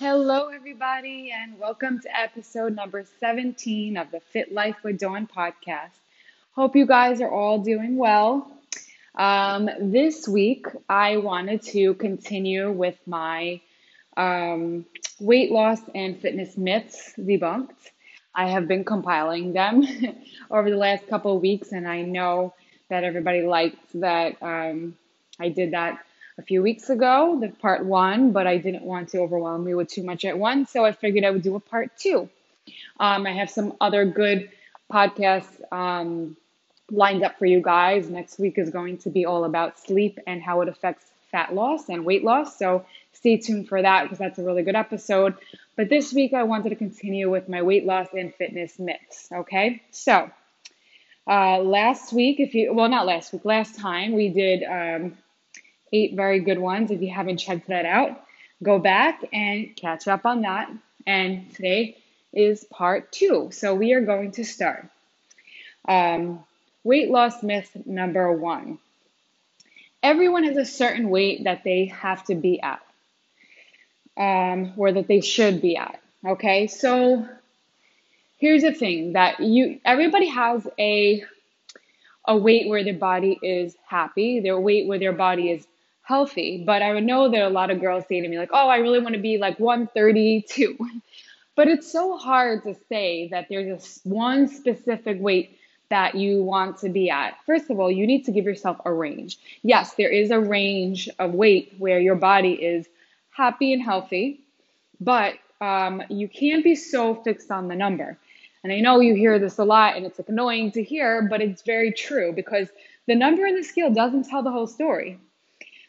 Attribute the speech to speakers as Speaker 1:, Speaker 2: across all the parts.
Speaker 1: Hello, everybody, and welcome to episode number 17 of the Fit Life with Dawn podcast. Hope you guys are all doing well. Um, this week, I wanted to continue with my um, weight loss and fitness myths debunked. I have been compiling them over the last couple of weeks, and I know that everybody liked that um, I did that a few weeks ago, the part one, but I didn't want to overwhelm you with too much at once, so I figured I would do a part two. Um, I have some other good podcasts um, lined up for you guys. Next week is going to be all about sleep and how it affects fat loss and weight loss. So stay tuned for that because that's a really good episode. But this week I wanted to continue with my weight loss and fitness myths. Okay, so uh, last week, if you well, not last week, last time we did um, eight very good ones. If you haven't checked that out, go back and catch up on that. And today is part two. So we are going to start. Um, weight loss myth number one everyone has a certain weight that they have to be at um, or that they should be at. Okay, so here's the thing that you everybody has a a weight where their body is happy, their weight where their body is healthy. But I know there are a lot of girls saying to me, like, oh, I really want to be like 132. But it's so hard to say that there's a one specific weight that you want to be at. First of all, you need to give yourself a range. Yes, there is a range of weight where your body is happy and healthy, but um, you can't be so fixed on the number. And I know you hear this a lot and it's annoying to hear, but it's very true because the number in the scale doesn't tell the whole story.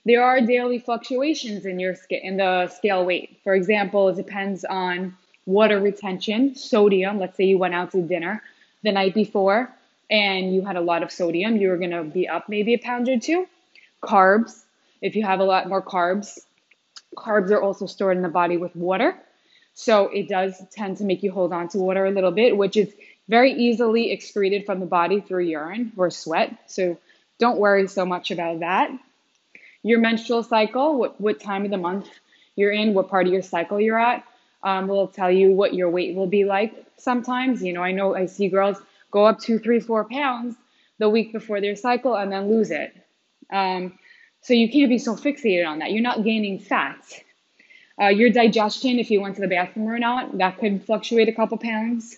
Speaker 1: There are daily fluctuations in your in the scale weight. For example, it depends on water retention, sodium. Let's say you went out to dinner the night before and you had a lot of sodium, you were going to be up maybe a pound or two. Carbs, if you have a lot more carbs, carbs are also stored in the body with water. So it does tend to make you hold on to water a little bit, which is very easily excreted from the body through urine or sweat. So don't worry so much about that. Your menstrual cycle, what, what time of the month you're in, what part of your cycle you're at, um, will tell you what your weight will be like sometimes. You know, I know I see girls go up two, three, four pounds the week before their cycle and then lose it. Um, so you can't be so fixated on that. You're not gaining fat. Uh, your digestion, if you went to the bathroom or not, that could fluctuate a couple pounds.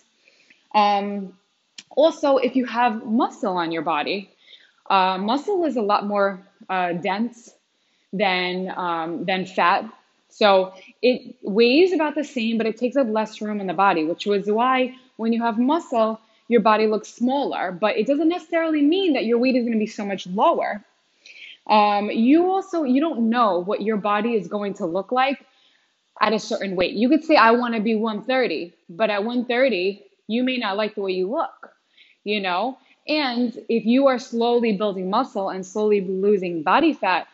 Speaker 1: Um, also, if you have muscle on your body, uh, muscle is a lot more uh, dense than um, than fat. So it weighs about the same, but it takes up less room in the body, which was why when you have muscle, your body looks smaller. But it doesn't necessarily mean that your weight is going to be so much lower. Um, you also you don't know what your body is going to look like at a certain weight. You could say I want to be 130, but at 130, you may not like the way you look. You know, and if you are slowly building muscle and slowly losing body fat,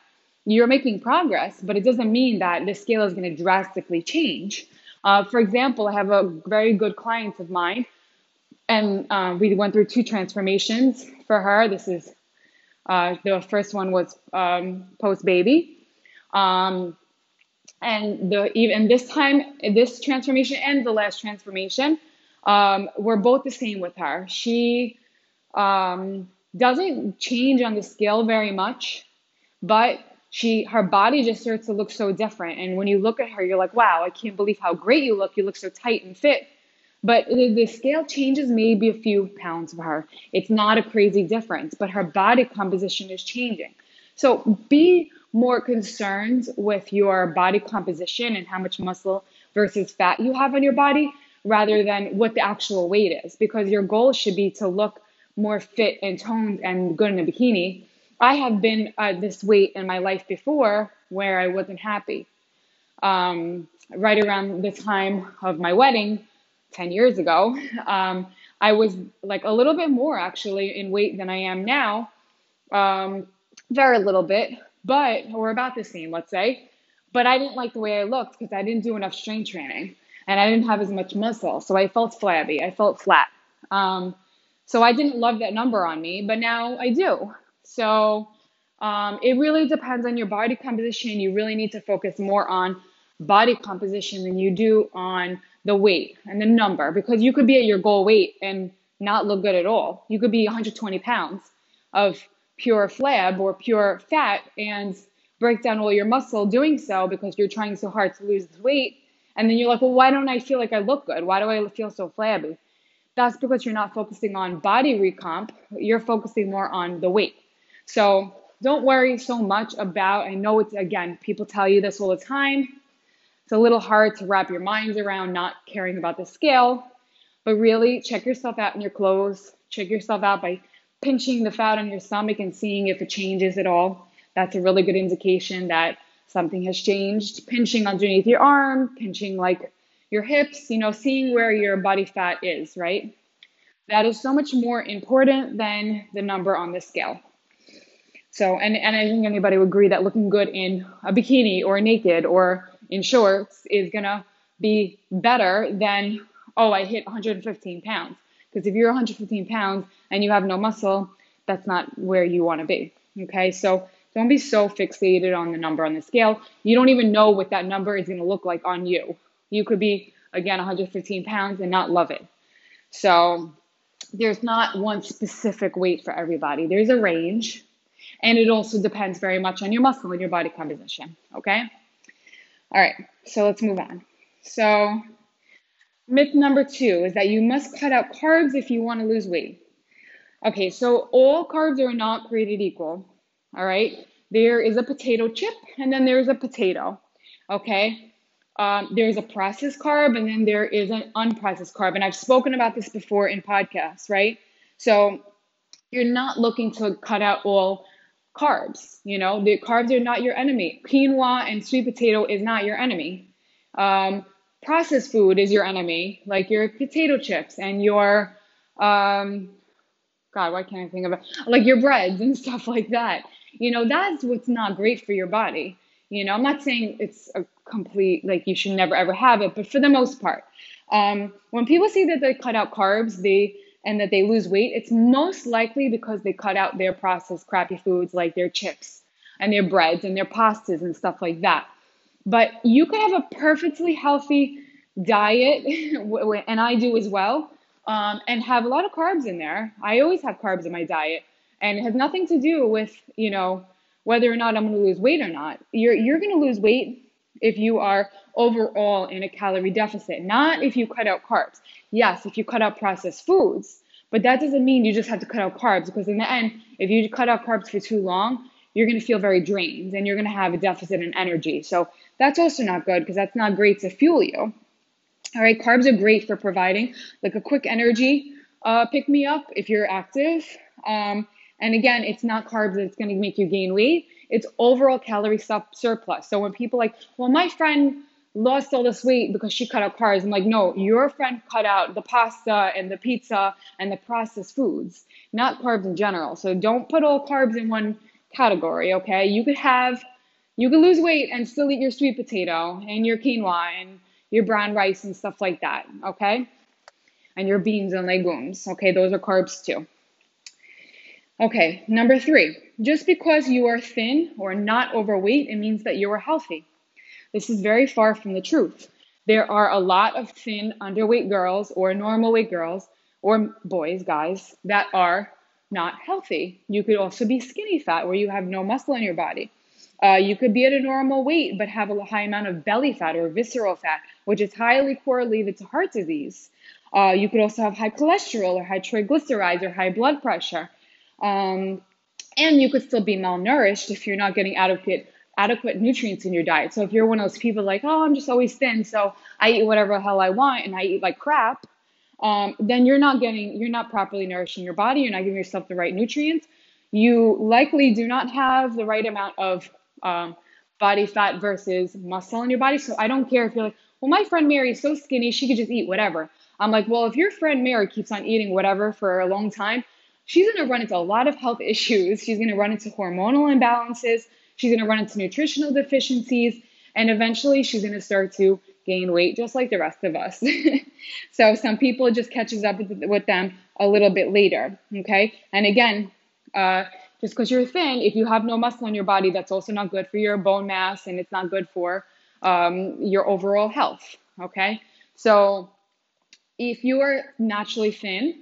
Speaker 1: you're making progress, but it doesn't mean that the scale is going to drastically change. Uh, for example, I have a very good client of mine, and uh, we went through two transformations for her. This is uh, the first one was um, post baby, um, and the even this time, this transformation and the last transformation um, were both the same with her. She um, doesn't change on the scale very much, but she her body just starts to look so different. And when you look at her, you're like, wow, I can't believe how great you look. You look so tight and fit. But the, the scale changes maybe a few pounds for her. It's not a crazy difference, but her body composition is changing. So be more concerned with your body composition and how much muscle versus fat you have on your body rather than what the actual weight is because your goal should be to look more fit and toned and good in a bikini. I have been at this weight in my life before where I wasn't happy. Um, right around the time of my wedding, 10 years ago, um, I was like a little bit more actually in weight than I am now. Um, very little bit, but we're about the same, let's say. But I didn't like the way I looked because I didn't do enough strength training and I didn't have as much muscle. So I felt flabby, I felt flat. Um, so I didn't love that number on me, but now I do. So um, it really depends on your body composition. You really need to focus more on body composition than you do on the weight and the number because you could be at your goal weight and not look good at all. You could be 120 pounds of pure flab or pure fat and break down all your muscle doing so because you're trying so hard to lose weight. And then you're like, well, why don't I feel like I look good? Why do I feel so flabby? That's because you're not focusing on body recomp. You're focusing more on the weight. So don't worry so much about, I know it's, again, people tell you this all the time. It's a little hard to wrap your minds around not caring about the scale, but really check yourself out in your clothes. Check yourself out by pinching the fat on your stomach and seeing if it changes at all. That's a really good indication that something has changed. Pinching underneath your arm, pinching like your hips, you know, seeing where your body fat is, right? That is so much more important than the number on the scale. So, and, and I think anybody would agree that looking good in a bikini or naked or in shorts is gonna be better than, oh, I hit 115 pounds. Because if you're 115 pounds and you have no muscle, that's not where you wanna be. Okay, so don't be so fixated on the number on the scale. You don't even know what that number is gonna look like on you. You could be, again, 115 pounds and not love it. So, there's not one specific weight for everybody. There's a range, and it also depends very much on your muscle and your body composition. Okay? All right, so let's move on. So, myth number two is that you must cut out carbs if you want to lose weight. Okay, so all carbs are not created equal. All right, there is a potato chip and then there's a potato. Okay, um, there's a processed carb and then there is an unprocessed carb. And I've spoken about this before in podcasts, right? So, you're not looking to cut out all carbs. You know, the carbs are not your enemy. Quinoa and sweet potato is not your enemy. Um, processed food is your enemy, like your potato chips and your, um, God, why can't I think of it? Like your breads and stuff like that. You know, that's what's not great for your body. You know, I'm not saying it's a complete, like you should never ever have it, but for the most part, um, when people see that they cut out carbs, they and that they lose weight, it's most likely because they cut out their processed crappy foods like their chips and their breads and their pastas and stuff like that. But you could have a perfectly healthy diet, and I do as well, um, and have a lot of carbs in there. I always have carbs in my diet, and it has nothing to do with you know whether or not I'm going to lose weight or not. You're you're going to lose weight if you are overall in a calorie deficit, not if you cut out carbs. Yes, if you cut out processed foods, but that doesn't mean you just have to cut out carbs because in the end, if you cut out carbs for too long, you're going to feel very drained and you're going to have a deficit in energy. So that's also not good because that's not great to fuel you. All right, carbs are great for providing like a quick energy uh, pick me up if you're active. Um, and again, it's not carbs that's going to make you gain weight. It's overall calorie surplus. So when people like, well, my friend lost all this weight because she cut out carbs. I'm like, no, your friend cut out the pasta and the pizza and the processed foods, not carbs in general. So don't put all carbs in one category, okay? You could have, you could lose weight and still eat your sweet potato and your quinoa and your brown rice and stuff like that, okay? And your beans and legumes, okay? Those are carbs too. Okay, number three, just because you are thin or not overweight, it means that you are healthy. This is very far from the truth. There are a lot of thin, underweight girls or normal weight girls or boys, guys, that are not healthy. You could also be skinny fat where you have no muscle in your body. Uh, you could be at a normal weight but have a high amount of belly fat or visceral fat, which is highly correlated to heart disease. Uh, you could also have high cholesterol or high triglycerides or high blood pressure. Um, and you could still be malnourished if you're not getting adequate adequate nutrients in your diet. So if you're one of those people like, oh, I'm just always thin, so I eat whatever the hell I want and I eat like crap, um, then you're not getting, you're not properly nourishing your body. You're not giving yourself the right nutrients. You likely do not have the right amount of um, body fat versus muscle in your body. So I don't care if you're like, well, my friend Mary is so skinny, she could just eat whatever. I'm like, well, if your friend Mary keeps on eating whatever for a long time, she's going to run into a lot of health issues. She's going to run into hormonal imbalances. She's going to run into nutritional deficiencies. And eventually she's going to start to gain weight just like the rest of us. so some people it just catches up with, them a little bit later. Okay. And again, uh, just because you're thin, if you have no muscle in your body, that's also not good for your bone mass and it's not good for um, your overall health. Okay, so if you are naturally thin,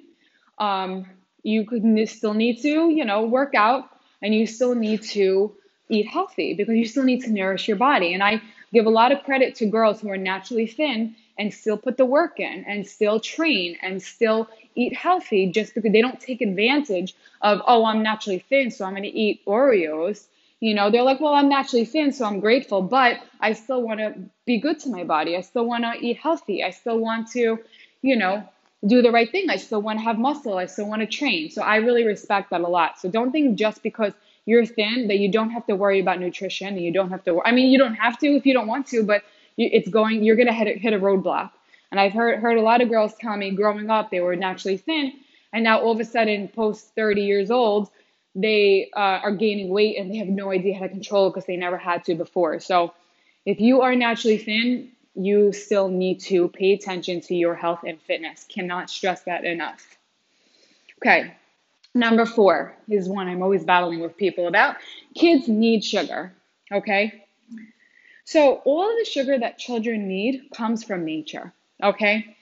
Speaker 1: um, you could still need to, you know, work out and you still need to eat healthy because you still need to nourish your body. And I give a lot of credit to girls who are naturally thin and still put the work in and still train and still eat healthy just because they don't take advantage of, oh, I'm naturally thin, so I'm going to eat Oreos. You know, they're like, well, I'm naturally thin, so I'm grateful, but I still want to be good to my body. I still want to eat healthy. I still want to, you know, do the right thing. I still want to have muscle. I still want to train. So I really respect that a lot. So don't think just because you're thin that you don't have to worry about nutrition and you don't have to, I mean, you don't have to if you don't want to, but it's going, you're to hit, hit a roadblock. And I've heard, heard a lot of girls tell me growing up they were naturally thin. And now all of a sudden, post 30 years old, they uh, are gaining weight and they have no idea how to control it because they never had to before. So if you are naturally thin, you still need to pay attention to your health and fitness. Cannot stress that enough. Okay, number four is one I'm always battling with people about. Kids need sugar. Okay, so all of the sugar that children need comes from nature. Okay,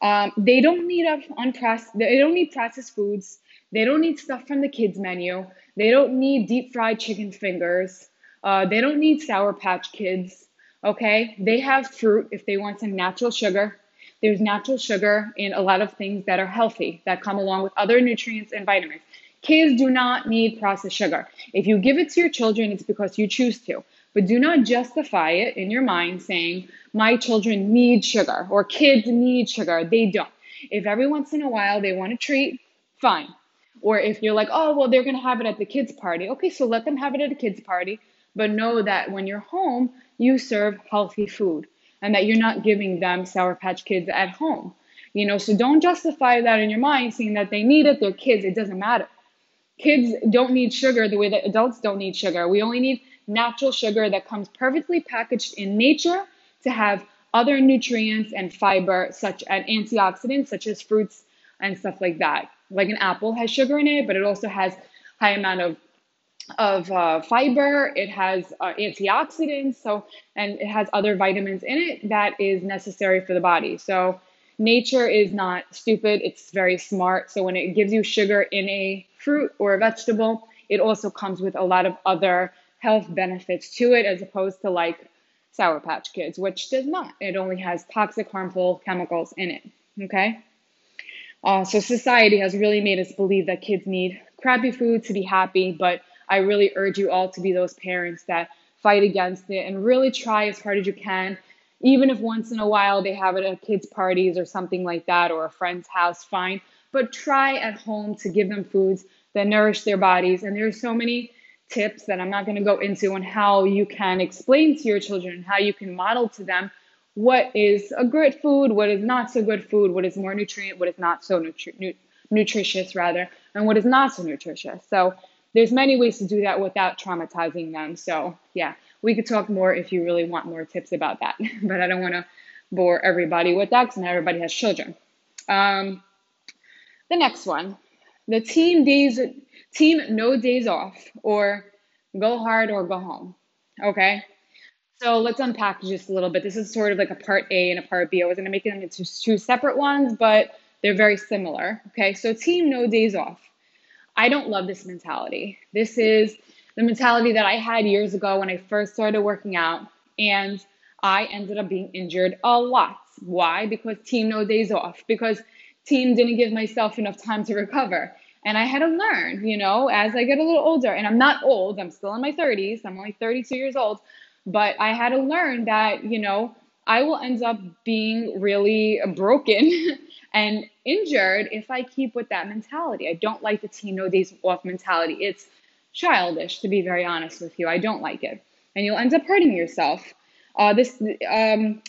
Speaker 1: um, they don't need a unprocessed. They don't need processed foods. They don't need stuff from the kids menu. They don't need deep fried chicken fingers. Uh, they don't need Sour Patch Kids. Okay, they have fruit if they want some natural sugar. There's natural sugar in a lot of things that are healthy that come along with other nutrients and vitamins. Kids do not need processed sugar. If you give it to your children, it's because you choose to. But do not justify it in your mind saying, my children need sugar or kids need sugar. They don't. If every once in a while they want a treat, fine. Or if you're like, oh, well, they're going to have it at the kids' party. Okay, so let them have it at a kids' party. But know that when you're home, you serve healthy food and that you're not giving them Sour Patch Kids at home. You know, so don't justify that in your mind seeing that they need it, they're kids, it doesn't matter. Kids don't need sugar the way that adults don't need sugar. We only need natural sugar that comes perfectly packaged in nature to have other nutrients and fiber, such as antioxidants, such as fruits and stuff like that. Like an apple has sugar in it, but it also has high amount of of uh, fiber. It has uh, antioxidants, so and it has other vitamins in it that is necessary for the body. So nature is not stupid; it's very smart. So when it gives you sugar in a fruit or a vegetable, it also comes with a lot of other health benefits to it, as opposed to like Sour Patch Kids, which does not. It only has toxic, harmful chemicals in it. Okay. Uh, so society has really made us believe that kids need crappy food to be happy, but I really urge you all to be those parents that fight against it and really try as hard as you can. Even if once in a while they have it at kids' parties or something like that or a friend's house, fine. But try at home to give them foods that nourish their bodies. And there's so many tips that I'm not going to go into on how you can explain to your children how you can model to them what is a good food, what is not so good food, what is more nutrient, what is not so nutri- nu- nutritious rather, and what is not so nutritious. So there's many ways to do that without traumatizing them. So yeah, we could talk more if you really want more tips about that, but I don't want to bore everybody with that because not everybody has children. Um, the next one, the team days, team no days off, or go hard or go home. Okay. So let's unpack just a little bit. This is sort of like a part A and a part B. I was going to make them into two separate ones, but they're very similar. Okay. So team no days off. I don't love this mentality. This is the mentality that I had years ago when I first started working out, and I ended up being injured a lot. Why? Because team no days off, because team didn't give myself enough time to recover. And I had to learn, you know, as I get a little older, and I'm not old, I'm still in my 30s, I'm only 32 years old, but I had to learn that, you know, I will end up being really broken and injured if I keep with that mentality. I don't like the team no days off mentality. It's childish, to be very honest with you. I don't like it, and you'll end up hurting yourself. Uh, this um,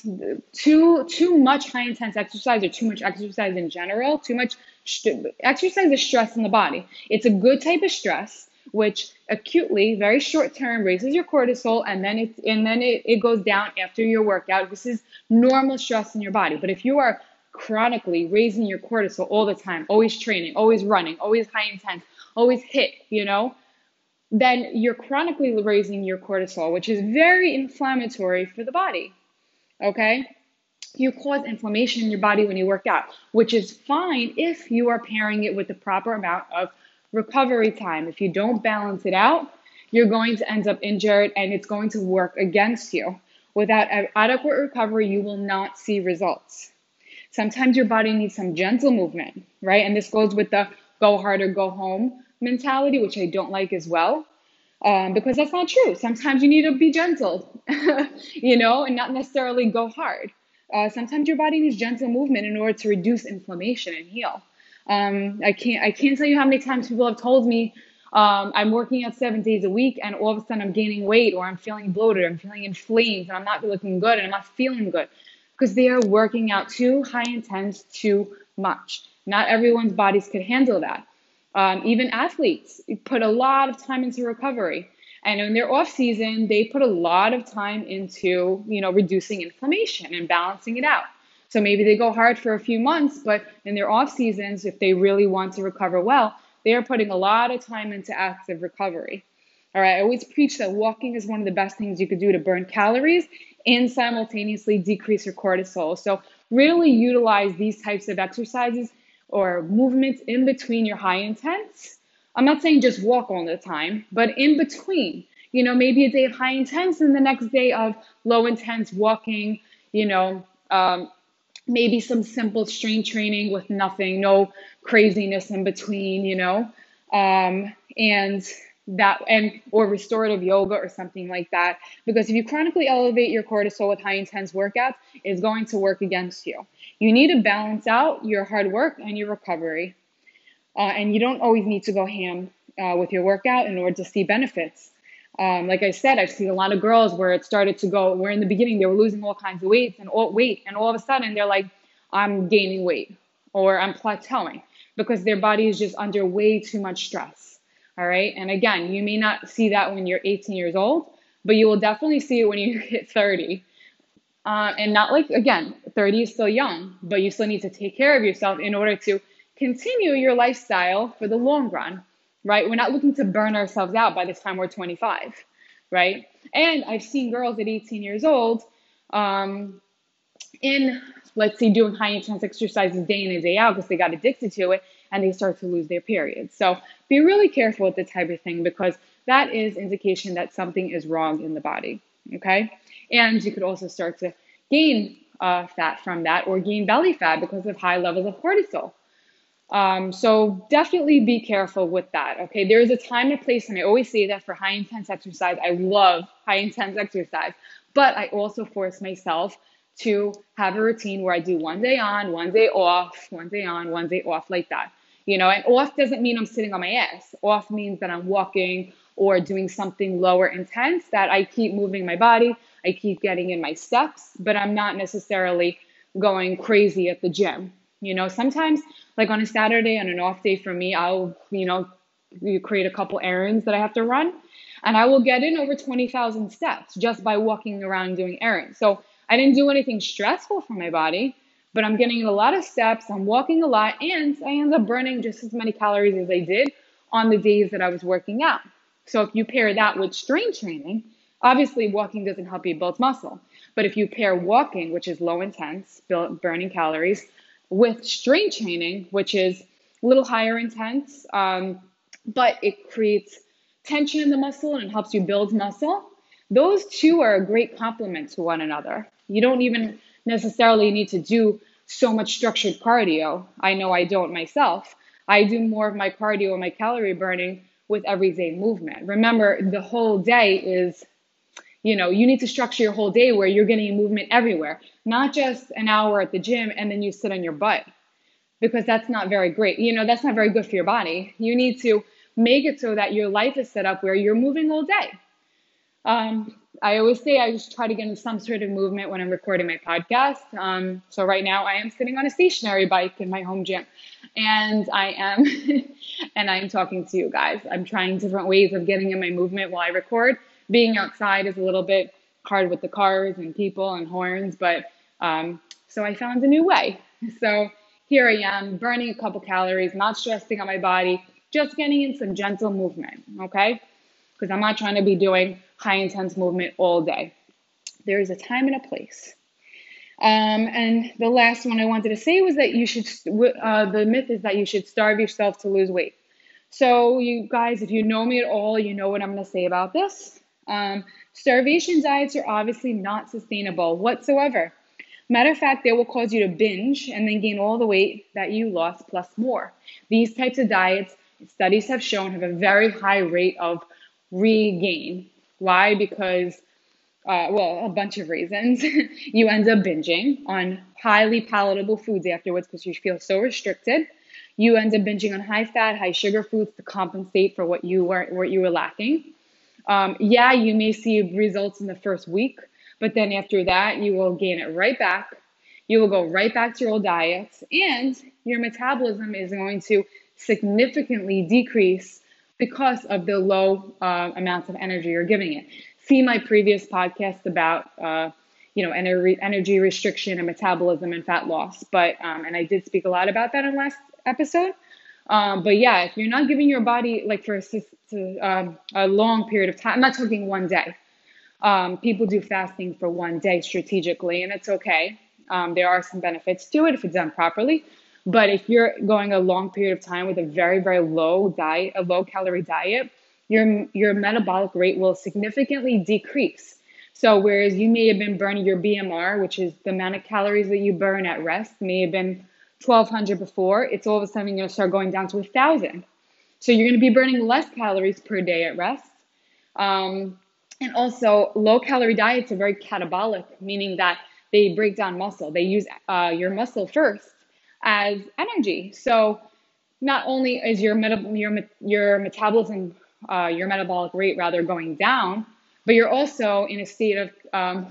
Speaker 1: too too much high intense exercise or too much exercise in general. Too much st- exercise is stress in the body. It's a good type of stress which acutely, very short term, raises your cortisol and then it and then it, it goes down after your workout. This is normal stress in your body. But if you are chronically raising your cortisol all the time, always training, always running, always high intense, always hit, you know, then you're chronically raising your cortisol, which is very inflammatory for the body. Okay? You cause inflammation in your body when you work out, which is fine if you are pairing it with the proper amount of recovery time. If you don't balance it out, you're going to end up injured and it's going to work against you. Without adequate recovery, you will not see results. Sometimes your body needs some gentle movement, right? And this goes with the go hard or go home mentality, which I don't like as well, um, because that's not true. Sometimes you need to be gentle, you know, and not necessarily go hard. Uh, sometimes your body needs gentle movement in order to reduce inflammation and heal. Um, I can't I can't tell you how many times people have told me um, I'm working out seven days a week, and all of a sudden I'm gaining weight, or I'm feeling bloated, I'm feeling inflamed, and I'm not looking good, and I'm not feeling good because they are working out too high intense, too much. Not everyone's bodies could handle that. Um, even athletes put a lot of time into recovery. And in their off season, they put a lot of time into, you know, reducing inflammation and balancing it out. So maybe they go hard for a few months, but in their off seasons, if they really want to recover well, they are putting a lot of time into active recovery. All right, I always preach that walking is one of the best things you could do to burn calories and simultaneously decrease your cortisol. So, really utilize these types of exercises or movements in between your high intense. I'm not saying just walk all the time, but in between. You know, maybe a day of high intense and the next day of low intense walking, you know, um, maybe some simple strength training with nothing, no craziness in between, you know. Um, and that and or restorative yoga or something like that. Because if you chronically elevate your cortisol with high intense workouts it's going to work against you. You need to balance out your hard work and your recovery. Uh, and you don't always need to go ham uh, with your workout in order to see benefits um, like i said i've seen a lot of girls where it started to go where in the beginning they were losing all kinds of weights and all weight and all of a sudden they're like i'm gaining weight or i'm plateauing because their body is just under way too much stress all right. And again, you may not see that when you're 18 years old, but you will definitely see it when you hit 30. Uh, and not like, again, 30 is still young, but you still need to take care of yourself in order to continue your lifestyle for the long run, right? We're not looking to burn ourselves out by the time we're 25, right? And I've seen girls at 18 years old um, in, let's say, doing high intense exercises day in and day out because they got addicted to it and they start to lose their periods. So be really careful with the type of thing because that is indication that something is wrong in the body. Okay, and you could also start to gain uh, fat from that or gain belly fat because of high levels of cortisol. Um, so definitely be careful with that. Okay, there is a time and place, and I always say that for high intense exercise, I love high intense exercise, but I also force myself to have a routine where I do one day on, one day off, one day on, one day off, like that you know, and off doesn't mean I'm sitting on my ass. Off means that I'm walking or doing something lower intense, that I keep moving my body, I keep getting in my steps, but I'm not necessarily going crazy at the gym. You know, sometimes, like on a Saturday, on an off day for me, I'll, you know, create a couple errands that I have to run, and I will get in over 20,000 steps just by walking around doing errands. So I didn't do anything stressful for my body, but I'm getting a lot of steps, I'm walking a lot, and I end up burning just as many calories as I did on the days that I was working out. So if you pair that with strength training, obviously walking doesn't help you build muscle. But if you pair walking, which is low intense, burning calories, with strength training, which is a little higher intense, um, but it creates tension in the muscle and it helps you build muscle, those two are a great complement to one another. You don't even necessarily need to do so much structured cardio. I know I don't myself. I do more of my cardio and my calorie burning with everyday movement. Remember, the whole day is, you know, you need to structure your whole day where you're getting movement everywhere, not just an hour at the gym and then you sit on your butt because that's not very great. You know, that's not very good for your body. You need to make it so that your life is set up where you're moving all day. Um, I always say I just try to get into some sort of movement when I'm recording my podcast. Um, so right now I am sitting on a stationary bike in my home gym, and I am, and I'm talking to you guys. I'm trying different ways of getting in my movement while I record. Being outside is a little bit hard with the cars and people and horns, but um, so I found a new way. So here I am, burning a couple calories, not stressing on my body, just getting in some gentle movement. Okay. because I'm not trying to be doing high intense movement all day. There is a time and a place. Um, and the last one I wanted to say was that you should, uh, the myth is that you should starve yourself to lose weight. So, you guys, if you know me at all, you know what I'm going to say about this. Um, starvation diets are obviously not sustainable whatsoever. Matter of fact, they will cause you to binge and then gain all the weight that you lost plus more. These types of diets, studies have shown, have a very high rate of regain. Why? Because, uh, well, a bunch of reasons. you end up binging on highly palatable foods afterwards because you feel so restricted. You end up binging on high fat, high sugar foods to compensate for what you were what you were lacking. Um, yeah, you may see results in the first week, but then after that, you will gain it right back. You will go right back to your old diet, and your metabolism is going to significantly decrease because of the low uh, amounts of energy you're giving it. See my previous podcast about uh, you know energy energy restriction and metabolism and fat loss. But um, and I did speak a lot about that in last episode. Um, but yeah, if you're not giving your body like for a, um, a long period of time, I'm not talking one day. Um, people do fasting for one day strategically, and it's okay. Um, there are some benefits to it if it's done properly. But if you're going a long period of time with a very, very low diet, a low calorie diet, your, your metabolic rate will significantly decrease. So, whereas you may have been burning your BMR, which is the amount of calories that you burn at rest, may have been 1200 before, it's all of a sudden going to start going down to 1000. So, you're going to be burning less calories per day at rest. Um, and also, low calorie diets are very catabolic, meaning that they break down muscle. They use uh, your muscle first as energy. So not only is your meta- your your metabolism, uh, your metabolic rate rather going down, but you're also in a state of, um,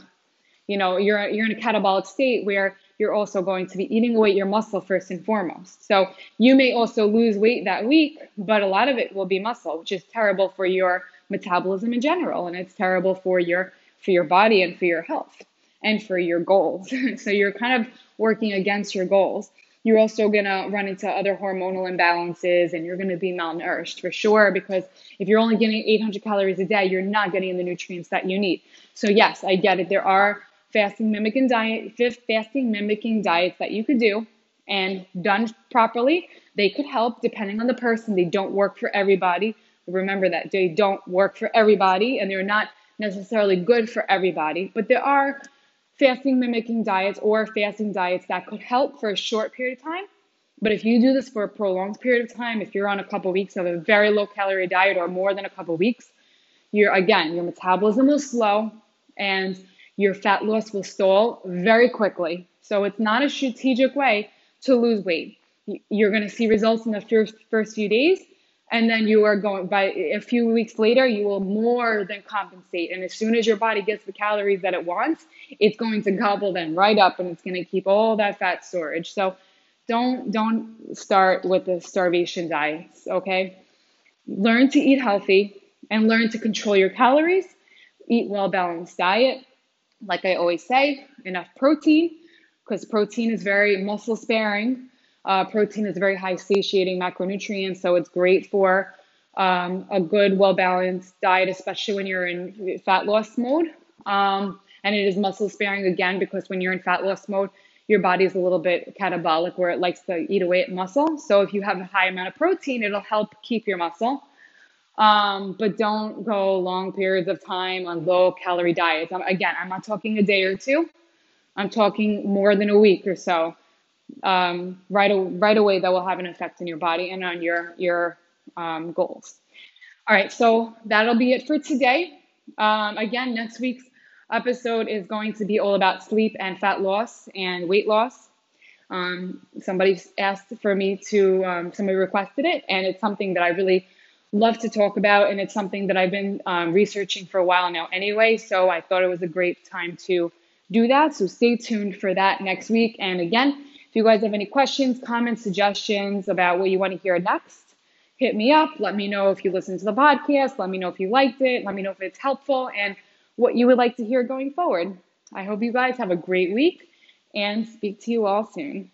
Speaker 1: you know, you're you're in a catabolic state where you're also going to be eating away your muscle first and foremost. So you may also lose weight that week, but a lot of it will be muscle, which is terrible for your metabolism in general, and it's terrible for your for your body and for your health and for your goals. so you're kind of working against your goals you're also going to run into other hormonal imbalances and you're going to be malnourished for sure because if you're only getting 800 calories a day you're not getting the nutrients that you need so yes i get it there are fasting mimicking diet fasting mimicking diets that you could do and done properly they could help depending on the person they don't work for everybody remember that they don't work for everybody and they're not necessarily good for everybody but there are fasting mimicking diets or fasting diets that could help for a short period of time. But if you do this for a prolonged period of time, if you're on a couple of weeks of a very low calorie diet or more than a couple of weeks, you're again, your metabolism will slow and your fat loss will stall very quickly. So it's not a strategic way to lose weight. You're going to see results in the first first few days, and then you are going by a few weeks later you will more than compensate. And as soon as your body gets the calories that it wants it's going to gobble them right up and it's going to keep all that fat storage. So don't don't start with the starvation diets okay? Learn to eat healthy and learn to control your calories. Eat well balanced diet like i always say enough protein because protein is very muscle sparing uh, protein is a very high satiating macronutrient, so it's great for um, a good, well balanced diet, especially when you're in fat loss mode. Um, and it is muscle sparing again because when you're in fat loss mode, your body is a little bit catabolic where it likes to eat away at muscle. So if you have a high amount of protein, it'll help keep your muscle. Um, but don't go long periods of time on low calorie diets. Again, I'm not talking a day or two. I'm talking more than a week or so um, right, right away that will have an effect on your body and on your, your um, goals. All right, so that'll be it for today. Um, again, next week's episode is going to be all about sleep and fat loss and weight loss. Um, somebody asked for me to, um, somebody requested it, and it's something that I really love to talk about, and it's something that I've been um, researching for a while now anyway. So I thought it was a great time to do that. So stay tuned for that next week. And again, if you guys have any questions, comments, suggestions about what you want to hear next, hit me up. Let me know if you listened to the podcast. Let me know if you liked it. Let me know if it's helpful and what you would like to hear going forward. I hope you guys have a great week and speak to you all soon.